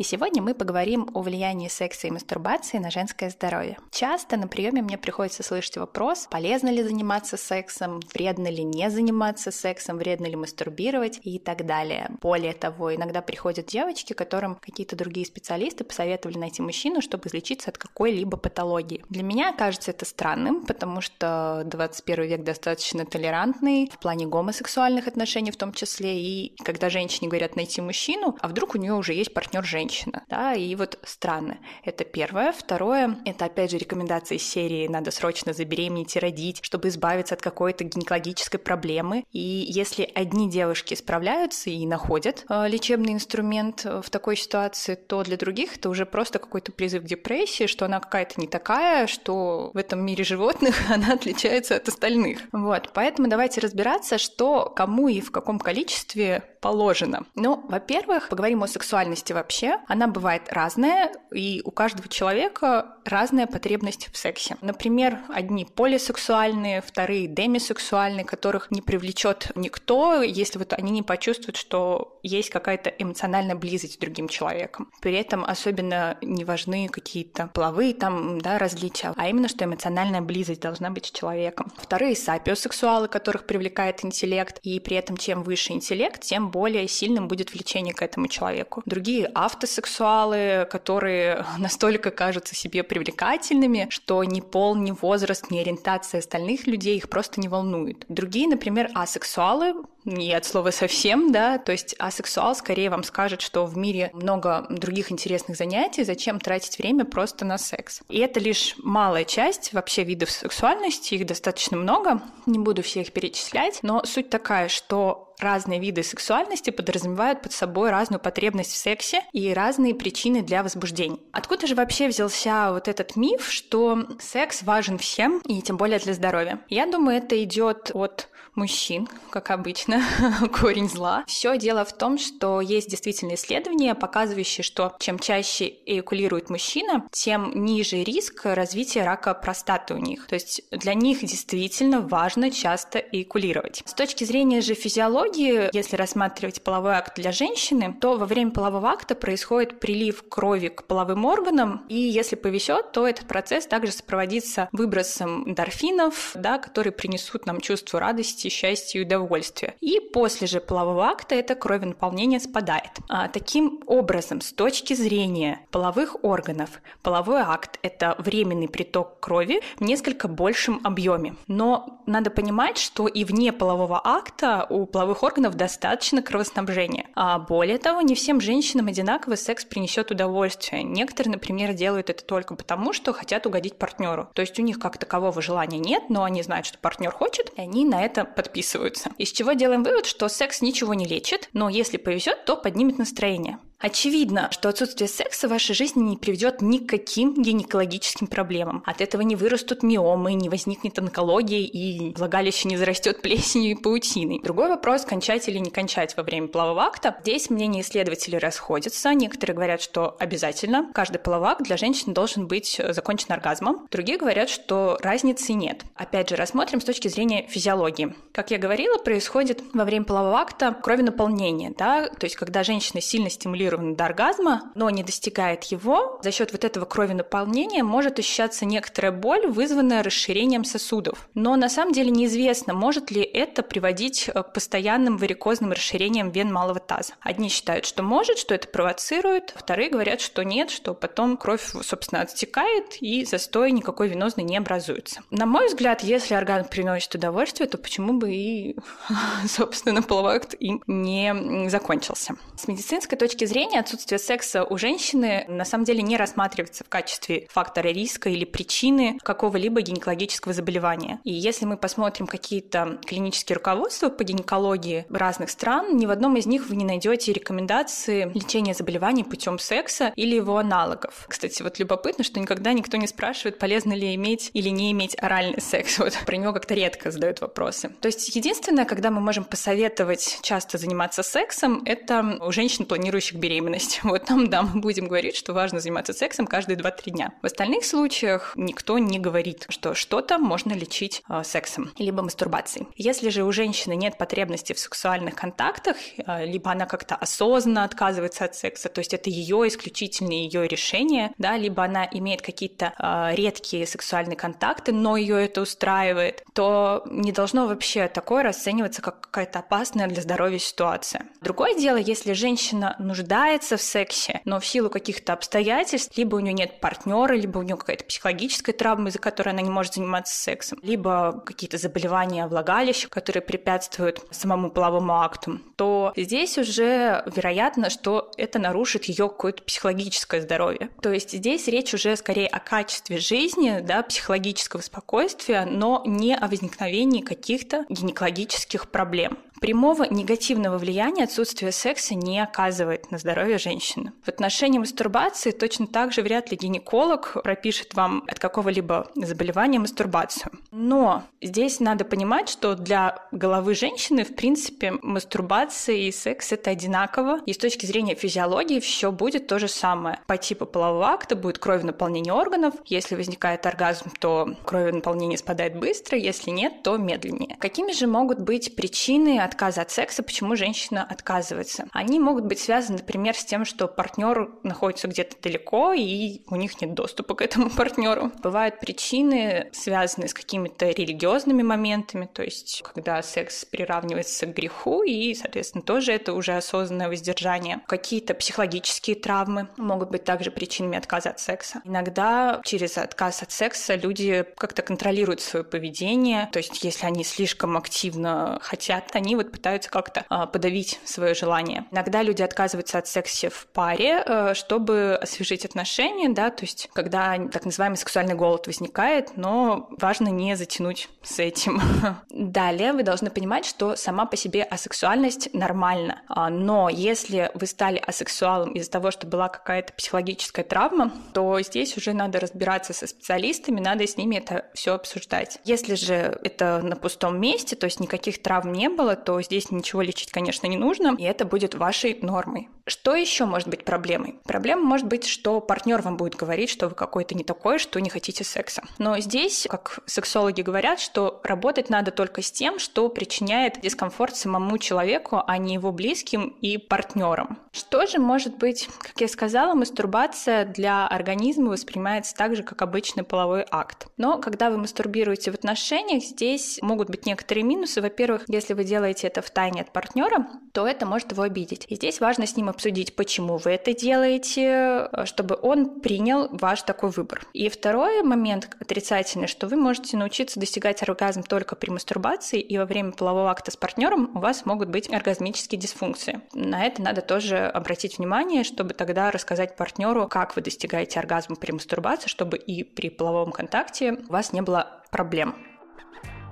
И сегодня мы поговорим о влиянии секса и мастурбации на женское здоровье. Часто на приеме мне приходится слышать вопрос, полезно ли заниматься сексом, вредно ли не заниматься сексом, вредно ли мастурбировать и так далее. Более того, иногда приходят девочки, которым какие-то другие специалисты посоветовали найти мужчину, чтобы излечиться от какой-либо патологии. Для меня кажется это странным, потому что 21 век достаточно толерантный в плане гомосексуальных отношений в том числе, и когда женщине говорят найти мужчину, а вдруг у нее уже есть партнер женщина, женщина, да, и вот странно. Это первое. Второе, это опять же рекомендации серии «Надо срочно забеременеть и родить», чтобы избавиться от какой-то гинекологической проблемы. И если одни девушки справляются и находят э, лечебный инструмент в такой ситуации, то для других это уже просто какой-то призыв к депрессии, что она какая-то не такая, что в этом мире животных она отличается от остальных. Вот, поэтому давайте разбираться, что кому и в каком количестве положено. Ну, во-первых, поговорим о сексуальности вообще. Она бывает разная, и у каждого человека разная потребность в сексе. Например, одни полисексуальные, вторые демисексуальные, которых не привлечет никто, если вот они не почувствуют, что есть какая-то эмоциональная близость с другим человеком. При этом особенно не важны какие-то половые там, да, различия, а именно, что эмоциональная близость должна быть с человеком. Вторые сапиосексуалы, которых привлекает интеллект, и при этом чем выше интеллект, тем более сильным будет влечение к этому человеку. Другие автосексуалы, которые настолько кажутся себе привлекательными, что ни пол, ни возраст, ни ориентация остальных людей их просто не волнует. Другие, например, асексуалы, и от слова совсем, да, то есть асексуал скорее вам скажет, что в мире много других интересных занятий, зачем тратить время просто на секс. И это лишь малая часть вообще видов сексуальности, их достаточно много, не буду все их перечислять, но суть такая, что разные виды сексуальности подразумевают под собой разную потребность в сексе и разные причины для возбуждения. Откуда же вообще взялся вот этот миф, что секс важен всем, и тем более для здоровья? Я думаю, это идет от мужчин, как обычно, корень зла. Все дело в том, что есть действительно исследования, показывающие, что чем чаще эякулирует мужчина, тем ниже риск развития рака простаты у них. То есть для них действительно важно часто эякулировать. С точки зрения же физиологии, если рассматривать половой акт для женщины, то во время полового акта происходит прилив крови к половым органам, и если повезет, то этот процесс также сопроводится выбросом эндорфинов, да, которые принесут нам чувство радости, счастья и удовольствия. И после же полового акта это кровенаполнение спадает. А, таким образом, с точки зрения половых органов, половой акт – это временный приток крови в несколько большем объеме. Но надо понимать, что и вне полового акта у половых органов достаточно кровоснабжения. А более того, не всем женщинам одинаково секс принесет удовольствие. Некоторые, например, делают это только потому, что хотят угодить партнеру. То есть у них как такового желания нет, но они знают, что партнер хочет, и они на это подписываются. Из чего делаем вывод, что секс ничего не лечит, но если повезет, то поднимет настроение. Очевидно, что отсутствие секса в вашей жизни не приведет ни к каким гинекологическим проблемам. От этого не вырастут миомы, не возникнет онкологии и влагалище не зарастет плесенью и паутиной. Другой вопрос, кончать или не кончать во время полового акта. Здесь мнения исследователей расходятся. Некоторые говорят, что обязательно каждый половой акт для женщин должен быть закончен оргазмом. Другие говорят, что разницы нет. Опять же, рассмотрим с точки зрения физиологии. Как я говорила, происходит во время полового акта кровенаполнение, да, то есть когда женщина сильно стимулирует стимулирована до оргазма, но не достигает его, за счет вот этого крови наполнения может ощущаться некоторая боль, вызванная расширением сосудов. Но на самом деле неизвестно, может ли это приводить э, к постоянным варикозным расширениям вен малого таза. Одни считают, что может, что это провоцирует, вторые говорят, что нет, что потом кровь, собственно, отстекает и застой никакой венозный не образуется. На мой взгляд, если оргазм приносит удовольствие, то почему бы и, собственно, половой акт им не закончился. С медицинской точки зрения зрения отсутствие секса у женщины на самом деле не рассматривается в качестве фактора риска или причины какого-либо гинекологического заболевания. И если мы посмотрим какие-то клинические руководства по гинекологии разных стран, ни в одном из них вы не найдете рекомендации лечения заболеваний путем секса или его аналогов. Кстати, вот любопытно, что никогда никто не спрашивает, полезно ли иметь или не иметь оральный секс. Вот про него как-то редко задают вопросы. То есть единственное, когда мы можем посоветовать часто заниматься сексом, это у женщин, планирующих беременность беременность. Вот там, да, мы будем говорить, что важно заниматься сексом каждые 2-3 дня. В остальных случаях никто не говорит, что что-то можно лечить э, сексом, либо мастурбацией. Если же у женщины нет потребности в сексуальных контактах, э, либо она как-то осознанно отказывается от секса, то есть это ее исключительное ее решение, да, либо она имеет какие-то э, редкие сексуальные контакты, но ее это устраивает, то не должно вообще такое расцениваться как какая-то опасная для здоровья ситуация. Другое дело, если женщина нуждается в сексе, но в силу каких-то обстоятельств, либо у нее нет партнера, либо у нее какая-то психологическая травма, из-за которой она не может заниматься сексом, либо какие-то заболевания влагалища, которые препятствуют самому половому акту, то здесь уже вероятно, что это нарушит ее какое-то психологическое здоровье. То есть здесь речь уже скорее о качестве жизни, да, психологического спокойствия, но не о возникновении каких-то гинекологических проблем. Прямого негативного влияния отсутствие секса не оказывает на здоровье женщины. В отношении мастурбации точно так же вряд ли гинеколог пропишет вам от какого-либо заболевания мастурбацию. Но здесь надо понимать, что для головы женщины, в принципе, мастурбация и секс это одинаково. И с точки зрения физиологии все будет то же самое. По типу полового акта будет кровь наполнения органов. Если возникает оргазм, то кровь наполнение спадает быстро, если нет, то медленнее. Какими же могут быть причины отказа от секса, почему женщина отказывается. Они могут быть связаны, например, с тем, что партнер находится где-то далеко, и у них нет доступа к этому партнеру. Бывают причины, связанные с какими-то религиозными моментами, то есть когда секс приравнивается к греху, и, соответственно, тоже это уже осознанное воздержание. Какие-то психологические травмы могут быть также причинами отказа от секса. Иногда через отказ от секса люди как-то контролируют свое поведение, то есть если они слишком активно хотят, они вот пытаются как-то а, подавить свое желание. Иногда люди отказываются от секса в паре, э, чтобы освежить отношения, да, то есть когда так называемый сексуальный голод возникает, но важно не затянуть с этим. Далее вы должны понимать, что сама по себе асексуальность нормальна, а, но если вы стали асексуалом из-за того, что была какая-то психологическая травма, то здесь уже надо разбираться со специалистами, надо с ними это все обсуждать. Если же это на пустом месте, то есть никаких травм не было, то то здесь ничего лечить, конечно, не нужно, и это будет вашей нормой. Что еще может быть проблемой? Проблема может быть, что партнер вам будет говорить, что вы какой-то не такой, что не хотите секса. Но здесь, как сексологи говорят, что работать надо только с тем, что причиняет дискомфорт самому человеку, а не его близким и партнерам. Что же может быть, как я сказала, мастурбация для организма воспринимается так же, как обычный половой акт. Но когда вы мастурбируете в отношениях, здесь могут быть некоторые минусы. Во-первых, если вы делаете делаете это в тайне от партнера, то это может его обидеть. И здесь важно с ним обсудить, почему вы это делаете, чтобы он принял ваш такой выбор. И второй момент отрицательный, что вы можете научиться достигать оргазм только при мастурбации, и во время полового акта с партнером у вас могут быть оргазмические дисфункции. На это надо тоже обратить внимание, чтобы тогда рассказать партнеру, как вы достигаете оргазма при мастурбации, чтобы и при половом контакте у вас не было проблем.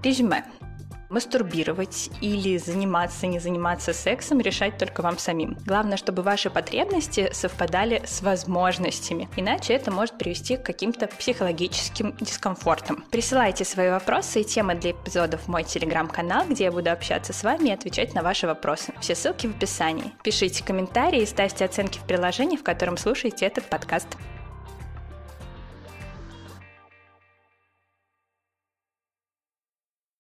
Резюме. Мастурбировать или заниматься, не заниматься сексом решать только вам самим. Главное, чтобы ваши потребности совпадали с возможностями, иначе это может привести к каким-то психологическим дискомфортам. Присылайте свои вопросы и темы для эпизодов в мой телеграм-канал, где я буду общаться с вами и отвечать на ваши вопросы. Все ссылки в описании. Пишите комментарии и ставьте оценки в приложении, в котором слушаете этот подкаст.